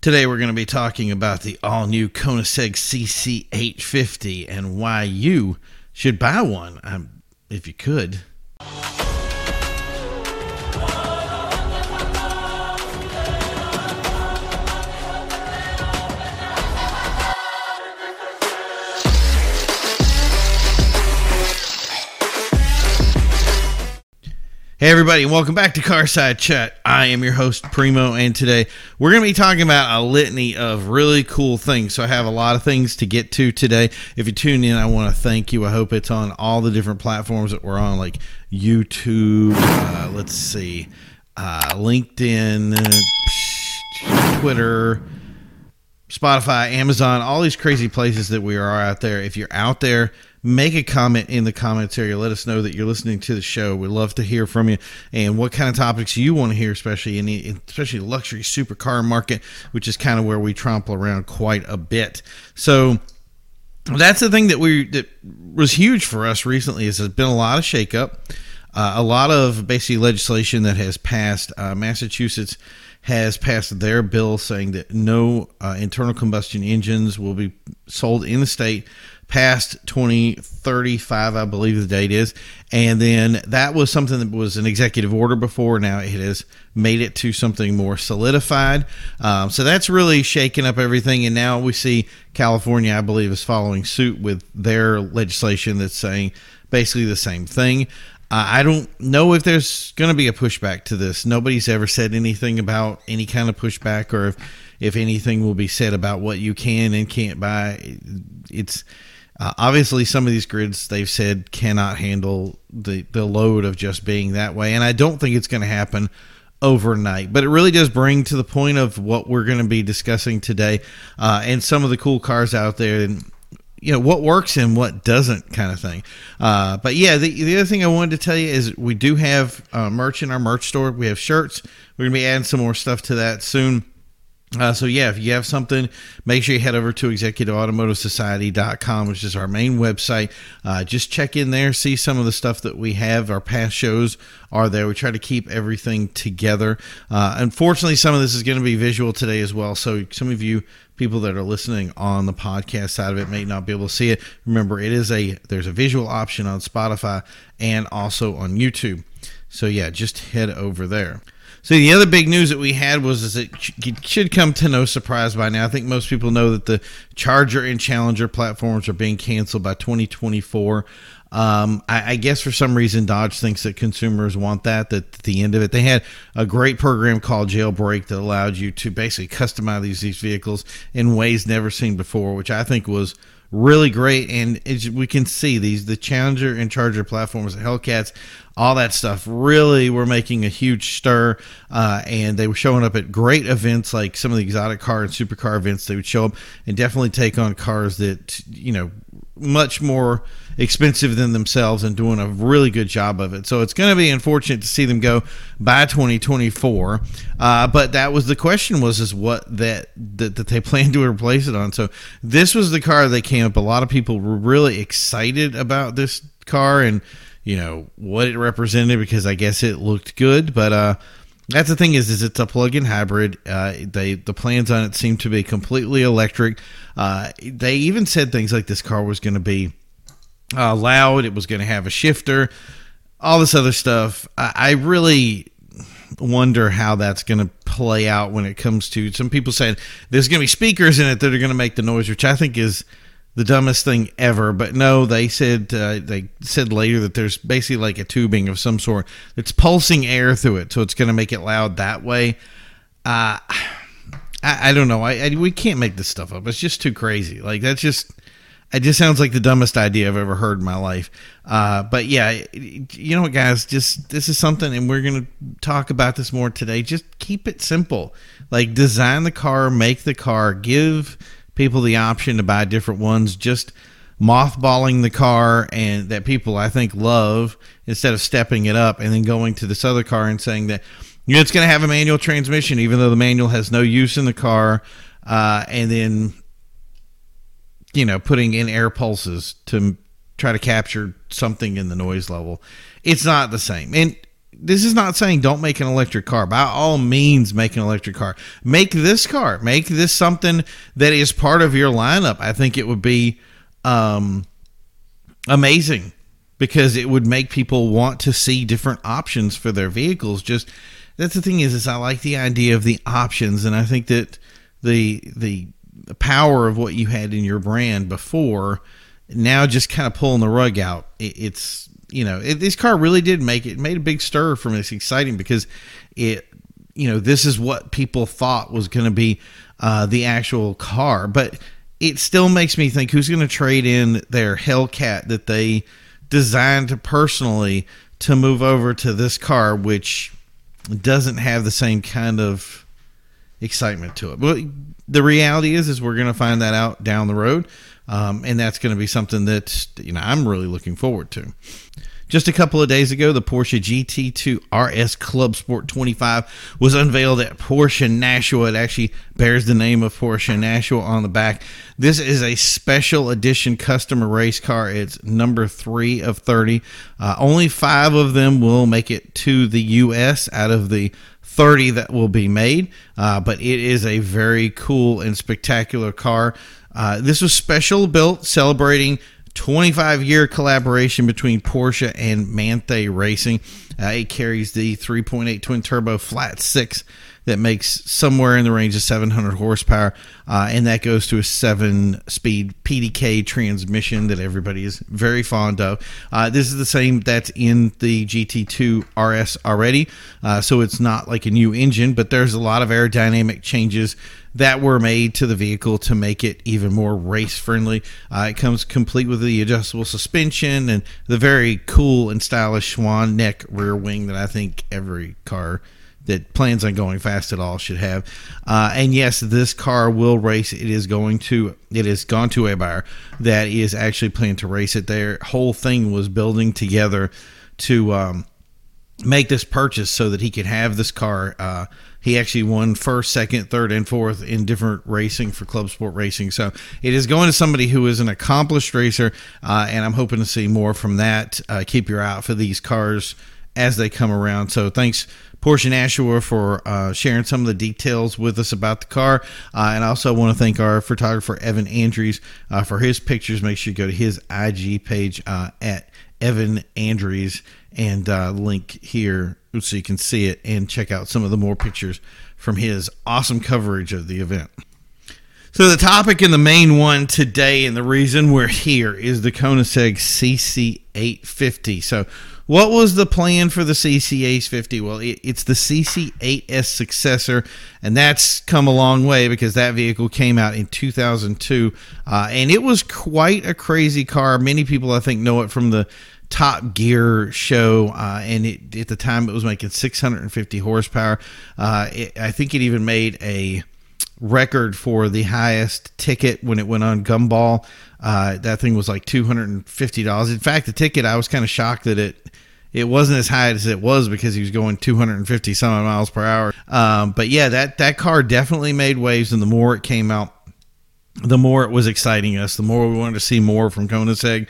Today we're going to be talking about the all-new Koenigsegg CC850 and why you should buy one um, if you could. Hey, everybody, welcome back to Carside Chat. I am your host, Primo, and today we're going to be talking about a litany of really cool things. So, I have a lot of things to get to today. If you tune in, I want to thank you. I hope it's on all the different platforms that we're on, like YouTube, uh, let's see, uh, LinkedIn, uh, Twitter. Spotify, Amazon, all these crazy places that we are out there. If you're out there, make a comment in the comments area. Let us know that you're listening to the show. We'd love to hear from you and what kind of topics you want to hear, especially in the especially luxury supercar market, which is kind of where we trample around quite a bit. So that's the thing that we that was huge for us recently. Is there's been a lot of shakeup, uh, a lot of basically legislation that has passed. Uh, Massachusetts has passed their bill saying that no uh, internal combustion engines will be sold in the state past 2035, I believe the date is. And then that was something that was an executive order before. Now it has made it to something more solidified. Um, so that's really shaken up everything. And now we see California, I believe, is following suit with their legislation that's saying basically the same thing. I don't know if there's going to be a pushback to this. Nobody's ever said anything about any kind of pushback or if, if anything will be said about what you can and can't buy. It's uh, obviously some of these grids they've said cannot handle the, the load of just being that way. And I don't think it's going to happen overnight. But it really does bring to the point of what we're going to be discussing today uh, and some of the cool cars out there. And you know what works and what doesn't kind of thing. Uh, but yeah the, the other thing i wanted to tell you is we do have uh, merch in our merch store. We have shirts. We're going to be adding some more stuff to that soon uh, so yeah, if you have something, make sure you head over to executiveautomotivesociety.com, which is our main website. Uh, just check in there, see some of the stuff that we have. Our past shows are there. We try to keep everything together. Uh, unfortunately, some of this is going to be visual today as well. So some of you people that are listening on the podcast side of it may not be able to see it. Remember, it is a there's a visual option on Spotify and also on YouTube. So yeah, just head over there. So the other big news that we had was is it should come to no surprise by now. I think most people know that the Charger and Challenger platforms are being canceled by 2024. Um, I, I, guess for some reason Dodge thinks that consumers want that. That at the end of it, they had a great program called Jailbreak that allowed you to basically customize these, these vehicles in ways never seen before, which I think was really great. And as we can see these the Challenger and Charger platforms, Hellcats, all that stuff really were making a huge stir. Uh, and they were showing up at great events like some of the exotic car and supercar events. They would show up and definitely take on cars that you know much more expensive than themselves and doing a really good job of it. So it's going to be unfortunate to see them go by 2024. Uh, but that was the question was is what that, that that they plan to replace it on. So this was the car that came up. A lot of people were really excited about this car and you know what it represented because I guess it looked good, but uh that's the thing is, is it's a plug-in hybrid. Uh, they the plans on it seem to be completely electric. Uh, they even said things like this car was going to be uh, loud. It was going to have a shifter, all this other stuff. I, I really wonder how that's going to play out when it comes to some people saying there's going to be speakers in it that are going to make the noise, which I think is the dumbest thing ever. But no, they said uh, they said later that there's basically like a tubing of some sort that's pulsing air through it, so it's going to make it loud that way. Uh, I, I don't know. I, I, we can't make this stuff up. It's just too crazy. Like that's just it just sounds like the dumbest idea I've ever heard in my life. Uh, but yeah, you know what, guys? Just this is something, and we're gonna talk about this more today. Just keep it simple. Like design the car, make the car, give people the option to buy different ones. Just mothballing the car and that people I think love instead of stepping it up and then going to this other car and saying that you know it's going to have a manual transmission even though the manual has no use in the car uh, and then you know putting in air pulses to try to capture something in the noise level it's not the same and this is not saying don't make an electric car. By all means, make an electric car. Make this car. Make this something that is part of your lineup. I think it would be um, amazing because it would make people want to see different options for their vehicles. Just that's the thing is, is I like the idea of the options, and I think that the the power of what you had in your brand before now just kind of pulling the rug out. It, it's you know it, this car really did make it made a big stir from it's exciting because it you know this is what people thought was going to be uh, the actual car, but it still makes me think who's going to trade in their Hellcat that they designed personally to move over to this car, which doesn't have the same kind of excitement to it. But the reality is, is we're going to find that out down the road, um, and that's going to be something that you know I'm really looking forward to. Just a couple of days ago, the Porsche GT2 RS Club Sport 25 was unveiled at Porsche Nashua. It actually bears the name of Porsche Nashua on the back. This is a special edition customer race car. It's number three of 30. Uh, only five of them will make it to the U.S. out of the 30 that will be made, uh, but it is a very cool and spectacular car. Uh, this was special built celebrating 25 year collaboration between Porsche and Manthey Racing. Uh, it carries the 3.8 twin turbo flat six that makes somewhere in the range of 700 horsepower, uh, and that goes to a seven speed PDK transmission that everybody is very fond of. Uh, this is the same that's in the GT2 RS already, uh, so it's not like a new engine, but there's a lot of aerodynamic changes that were made to the vehicle to make it even more race friendly. Uh, it comes complete with the adjustable suspension and the very cool and stylish swan neck rear wing that I think every car that plans on going fast at all should have. Uh, and yes, this car will race. It is going to. It has gone to a buyer that is actually planning to race it. Their whole thing was building together to um, make this purchase so that he could have this car. Uh, he actually won first, second, third, and fourth in different racing for Club Sport Racing. So it is going to somebody who is an accomplished racer, uh, and I'm hoping to see more from that. Uh, keep your eye out for these cars as they come around. So thanks. Porsche Nashua for uh, sharing some of the details with us about the car. Uh, and I also want to thank our photographer, Evan Andrews, uh, for his pictures. Make sure you go to his IG page uh, at Evan Andrews and uh, link here so you can see it and check out some of the more pictures from his awesome coverage of the event. So the topic and the main one today, and the reason we're here, is the Koenigsegg CC850. So, what was the plan for the cc-50 Well, it, it's the CC8S successor, and that's come a long way because that vehicle came out in 2002, uh, and it was quite a crazy car. Many people, I think, know it from the Top Gear show, uh, and it, at the time it was making 650 horsepower. Uh, it, I think it even made a record for the highest ticket when it went on Gumball. Uh, that thing was like two hundred and fifty dollars. In fact, the ticket I was kind of shocked that it it wasn't as high as it was because he was going 250 some miles per hour. Um, but yeah, that that car definitely made waves, and the more it came out, the more it was exciting us, the more we wanted to see more from Koenigsegg.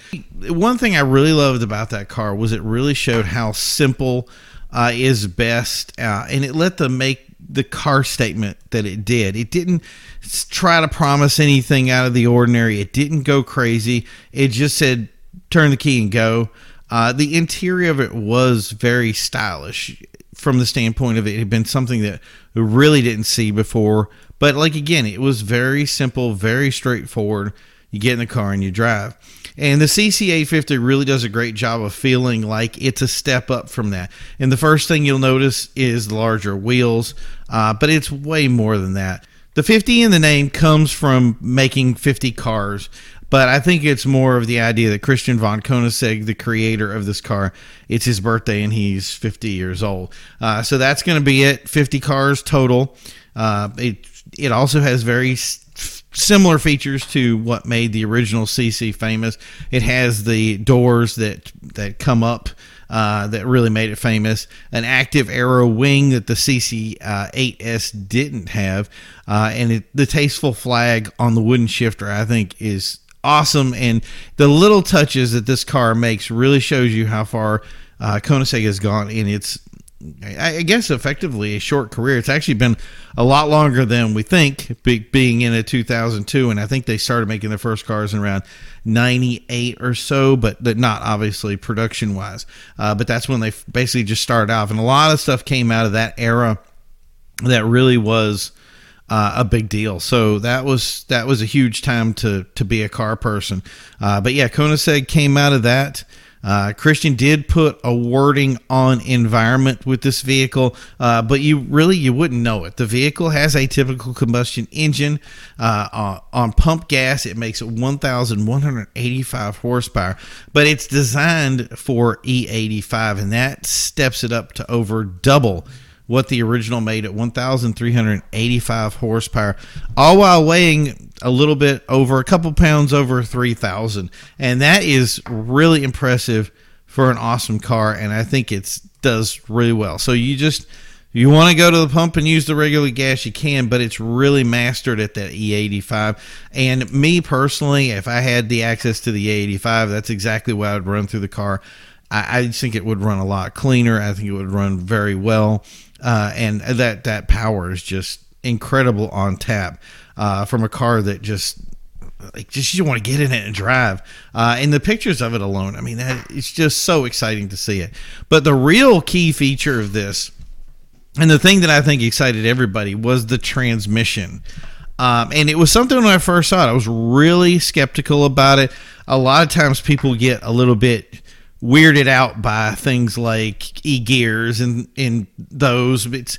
One thing I really loved about that car was it really showed how simple uh, is best, uh, and it let them make the car statement that it did. It didn't try to promise anything out of the ordinary. It didn't go crazy. It just said turn the key and go. Uh, the interior of it was very stylish from the standpoint of it had been something that we really didn't see before. But like again, it was very simple, very straightforward. You get in the car and you drive. And the CC850 really does a great job of feeling like it's a step up from that. And the first thing you'll notice is larger wheels, uh, but it's way more than that. The 50 in the name comes from making 50 cars, but I think it's more of the idea that Christian von Koenigsegg, the creator of this car, it's his birthday and he's 50 years old. Uh, so that's going to be it. 50 cars total. Uh, it it also has very similar features to what made the original CC famous. It has the doors that that come up uh, that really made it famous. An active aero wing that the CC8S uh, didn't have, uh, and it, the tasteful flag on the wooden shifter I think is awesome. And the little touches that this car makes really shows you how far uh, Koenigsegg has gone in its I guess effectively a short career. It's actually been a lot longer than we think, being in a 2002, and I think they started making their first cars in around 98 or so, but not obviously production wise. Uh, but that's when they basically just started off, and a lot of stuff came out of that era that really was. Uh, a big deal. So that was that was a huge time to to be a car person. Uh, but yeah, Koenigsegg came out of that. Uh, Christian did put a wording on environment with this vehicle, uh, but you really you wouldn't know it. The vehicle has a typical combustion engine uh, on, on pump gas. It makes 1,185 horsepower, but it's designed for E85, and that steps it up to over double what the original made at 1,385 horsepower, all while weighing a little bit over a couple pounds over 3,000. And that is really impressive for an awesome car. And I think it does really well. So you just. You want to go to the pump and use the regular gas, you can, but it's really mastered at that E85. And me personally, if I had the access to the E85, that's exactly what I would run through the car. I, I think it would run a lot cleaner. I think it would run very well uh, and that that power is just incredible on tap uh, from a car that just like just you want to get in it and drive. Uh, and the pictures of it alone, I mean, that, it's just so exciting to see it. But the real key feature of this, and the thing that I think excited everybody, was the transmission. Um, and it was something when I first saw it, I was really skeptical about it. A lot of times people get a little bit weirded out by things like e gears and in those. It's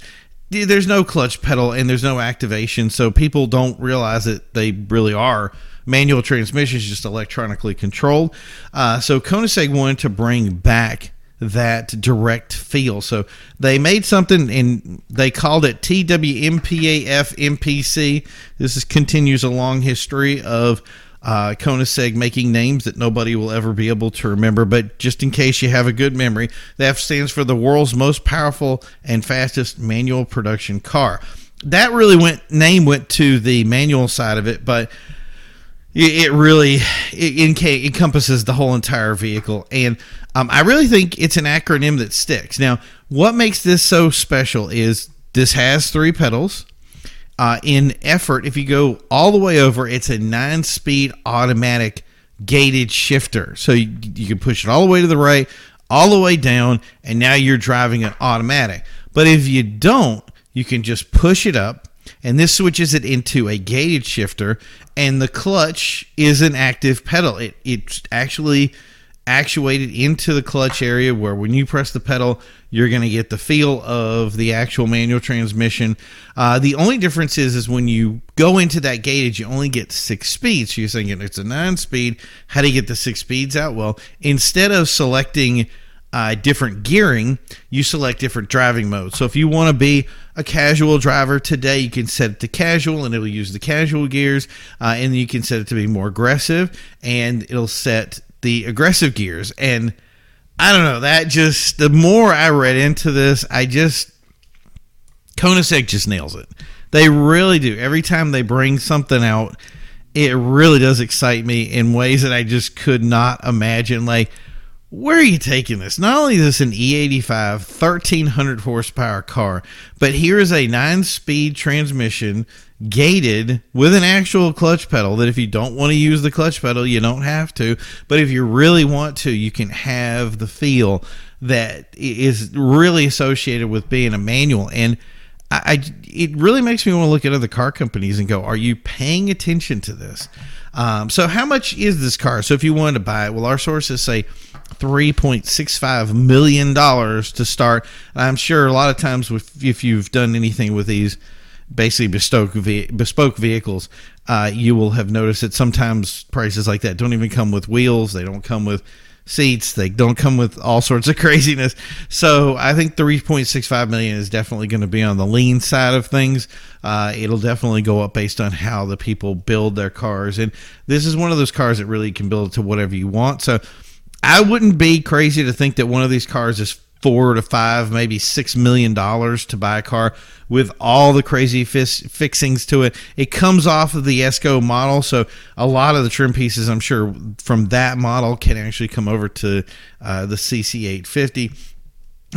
there's no clutch pedal and there's no activation, so people don't realize that they really are manual transmissions, just electronically controlled. Uh, so Koenigsegg wanted to bring back that direct feel. So they made something and they called it TWMPAF MPC. This is, continues a long history of uh, Koenigsegg making names that nobody will ever be able to remember. But just in case you have a good memory, the F stands for the world's most powerful and fastest manual production car. That really went name went to the manual side of it, but it, really it encompasses the whole entire vehicle, and um, I really think it's an acronym that sticks. Now, what makes this so special is this has three pedals uh, in effort. If you go all the way over, it's a nine speed automatic gated shifter. So you, you can push it all the way to the right, all the way down, and now you're driving an automatic. But if you don't, you can just push it up, and this switches it into a gated shifter, and the clutch is an active pedal. It it's actually actuated into the clutch area where when you press the pedal, you're going to get the feel of the actual manual transmission. Uh, the only difference is, is when you go into that gauge, you only get six speeds. So you're thinking it's a nine speed. How do you get the six speeds out? Well, instead of selecting uh, different gearing, you select different driving modes. So if you want to be a casual driver today, you can set it to casual and it'll use the casual gears. Uh, and you can set it to be more aggressive and it'll set the aggressive gears. And I don't know, that just, the more I read into this, I just, Koenigsegg just nails it. They really do. Every time they bring something out, it really does excite me in ways that I just could not imagine. Like, where are you taking this? Not only is this an E85 1300 horsepower car, but here is a nine speed transmission gated with an actual clutch pedal that if you don't want to use the clutch pedal, you don't have to. But if you really want to, you can have the feel that is really associated with being a manual. And I, I it really makes me want to look at other car companies and go, are you paying attention to this? Um, so how much is this car? So if you wanted to buy it, well, our sources say $3.65 million to start. I'm sure a lot of times with, if you've done anything with these basically bespoke, bespoke vehicles, uh, you will have noticed that sometimes prices like that don't even come with wheels. They don't come with seats. They don't come with all sorts of craziness. So I think 3.65 million is definitely going to be on the lean side of things. Uh, it'll definitely go up based on how the people build their cars. And this is one of those cars that really can build to whatever you want. So I wouldn't be crazy to think that one of these cars is four to five, maybe six million dollars to buy a car with all the crazy fis- fixings to it. It comes off of the Jesko model, so a lot of the trim pieces, I'm sure, from that model can actually come over to uh, the CC850.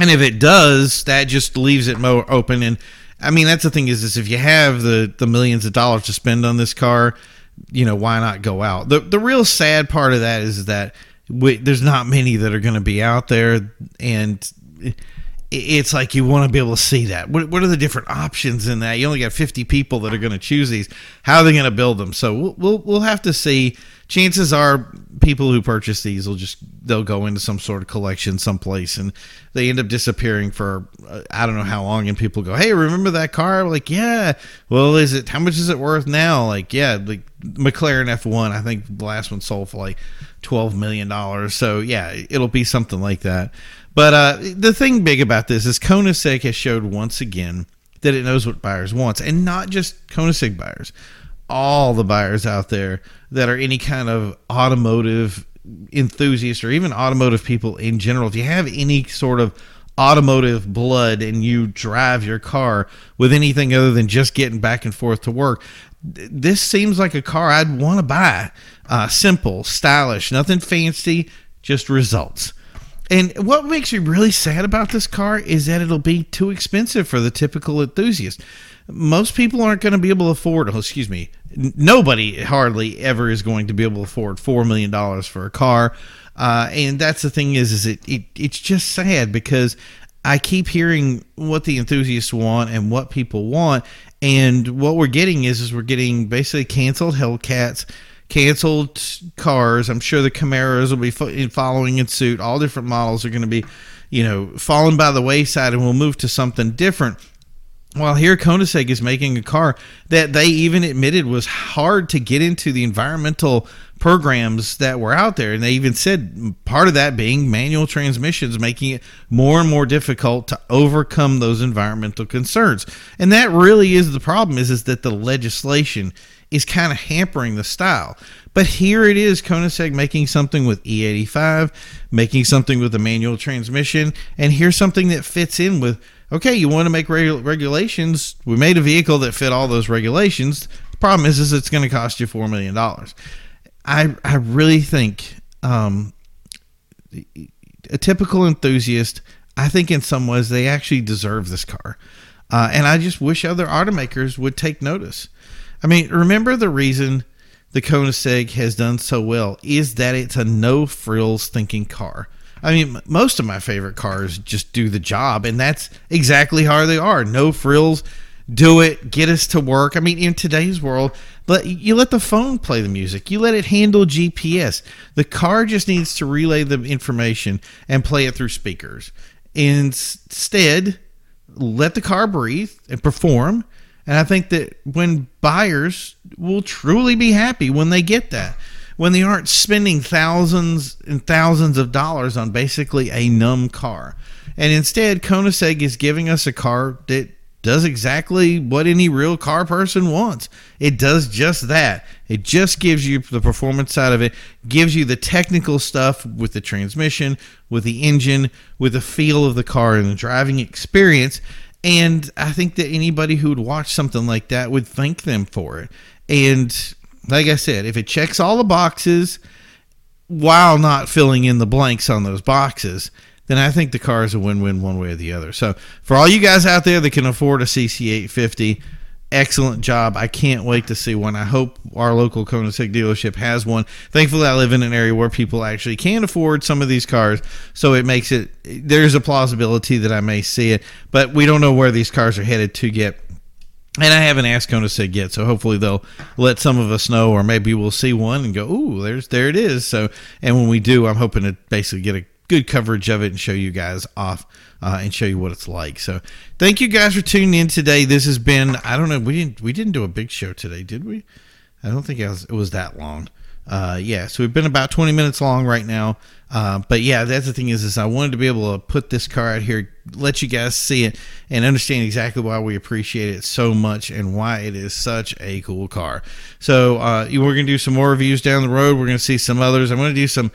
And if it does, that just leaves it more open. And I mean, that's the thing is, is if you have the the millions of dollars to spend on this car, you know, why not go out? The the real sad part of that is that we, there's not many that are going to be out there, and it's like you want to be able to see that. What, what are the different options in that? You only got 50 people that are going to choose these. How are they going to build them? So we'll, we'll we'll have to see. Chances are, people who purchase these will just they'll go into some sort of collection someplace, and they end up disappearing for uh, I don't know how long. And people go, "Hey, remember that car?" Like, yeah. Well, is it how much is it worth now? Like, yeah, like McLaren F1. I think the last one sold for like 12 million dollars. So yeah, it'll be something like that. But uh, the thing big about this is Koenigsegg has showed once again that it knows what buyers wants, and not just Koenigsegg buyers, all the buyers out there that are any kind of automotive enthusiast or even automotive people in general. If you have any sort of automotive blood and you drive your car with anything other than just getting back and forth to work, this seems like a car I'd want to buy. Uh, simple, stylish, nothing fancy, just results. And what makes me really sad about this car is that it'll be too expensive for the typical enthusiast. Most people aren't going to be able to afford, oh, excuse me, nobody hardly ever is going to be able to afford $4 million for a car. Uh, and that's the thing is, is it, it it's just sad because I keep hearing what the enthusiasts want and what people want. And what we're getting is, is we're getting basically canceled Hellcats canceled cars. I'm sure the Camaros will be following in suit. All different models are going to be, you know, falling by the wayside, and we'll move to something different. While here, Koenigsegg is making a car that they even admitted was hard to get into the environmental programs that were out there. And they even said part of that being manual transmissions, making it more and more difficult to overcome those environmental concerns. And that really is the problem is, is that the legislation is kind of hampering the style. But here it is Koenigsegg making something with E85, making something with a manual transmission, and here's something that fits in with okay, you want to make reg- regulations. We made a vehicle that fit all those regulations. The problem is, is it's going to cost you $4 million. I, I really think um, a typical enthusiast, I think in some ways they actually deserve this car. Uh, and I just wish other automakers would take notice. I mean, remember the reason the Koenigsegg has done so well is that it's a no frills thinking car. I mean, most of my favorite cars just do the job, and that's exactly how they are. No frills, do it, get us to work. I mean, in today's world, let you let the phone play the music. You let it handle GPS. The car just needs to relay the information and play it through speakers. Instead, let the car breathe and perform and I think that when buyers will truly be happy when they get that, when they aren't spending thousands and thousands of dollars on basically a numb car. And instead, Koenigsegg is giving us a car that does exactly what any real car person wants. It does just that. It just gives you the performance side of it, gives you the technical stuff with the transmission, with the engine, with the feel of the car and the driving experience. And I think that anybody who would watch something like that would thank them for it. And like I said, if it checks all the boxes while not filling in the blanks on those boxes, then I think the car is a win win one way or the other. So for all you guys out there that can afford a CC850, excellent job. I can't wait to see one. I hope our local Koenigsegg dealership has one. Thankfully, I live in an area where people actually can afford some of these cars, so it makes it there's a plausibility that I may see it, but we don't know where these cars are headed to yet. And I haven't asked Koenigsegg yet, so hopefully they'll let some of us know, or maybe we'll see one and go, "Ooh, there's there it is." So, and when we do, I'm hoping to basically get a good coverage of it and show you guys off uh, and show you what it's like. So thank you guys for tuning in today. This has been I don't know we didn't we didn't do a big show today, did we? I don't think it was, it was that long. Uh, yeah, so we've been about 20 minutes long right now. Uh, but yeah, that's the thing is, is I wanted to be able to put this car out here, let you guys see it, and understand exactly why we appreciate it so much and why it is such a cool car. So uh, we're gonna do some more reviews down the road. We're gonna see some others. I'm gonna do some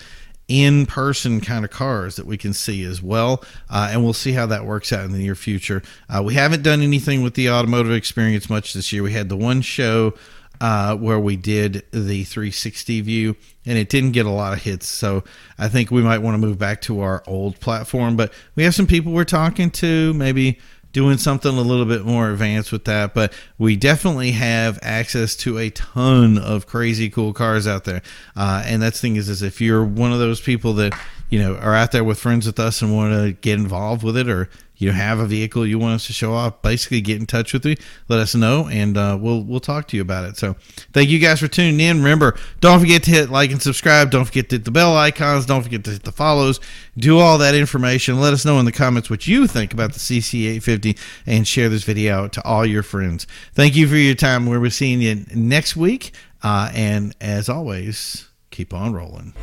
in person kind of cars that we can see as well. Uh, and we'll see how that works out in the near future. Uh, we haven't done anything with the automotive experience much this year. We had the one show uh, where we did the 360 view, and it didn't get a lot of hits. So I think we might want to move back to our old platform. But we have some people we're talking to, maybe doing something a little bit more advanced with that. But we definitely have access to a ton of crazy cool cars out there. Uh, and that's the thing is, is if you're one of those people that you know are out there with friends with us and want to get involved with it, or you have a vehicle you want us to show off, basically get in touch with me, let us know, and uh, we'll we'll talk to you about it. So thank you guys for tuning in. Remember, don't forget to hit like and subscribe. Don't forget to hit the bell icons. Don't forget to hit the follows. Do all that information. Let us know in the comments what you think about the CC850, and share this video out to all your friends. Thank you for your time. We'll be seeing you next week, uh, and as always, keep on rolling.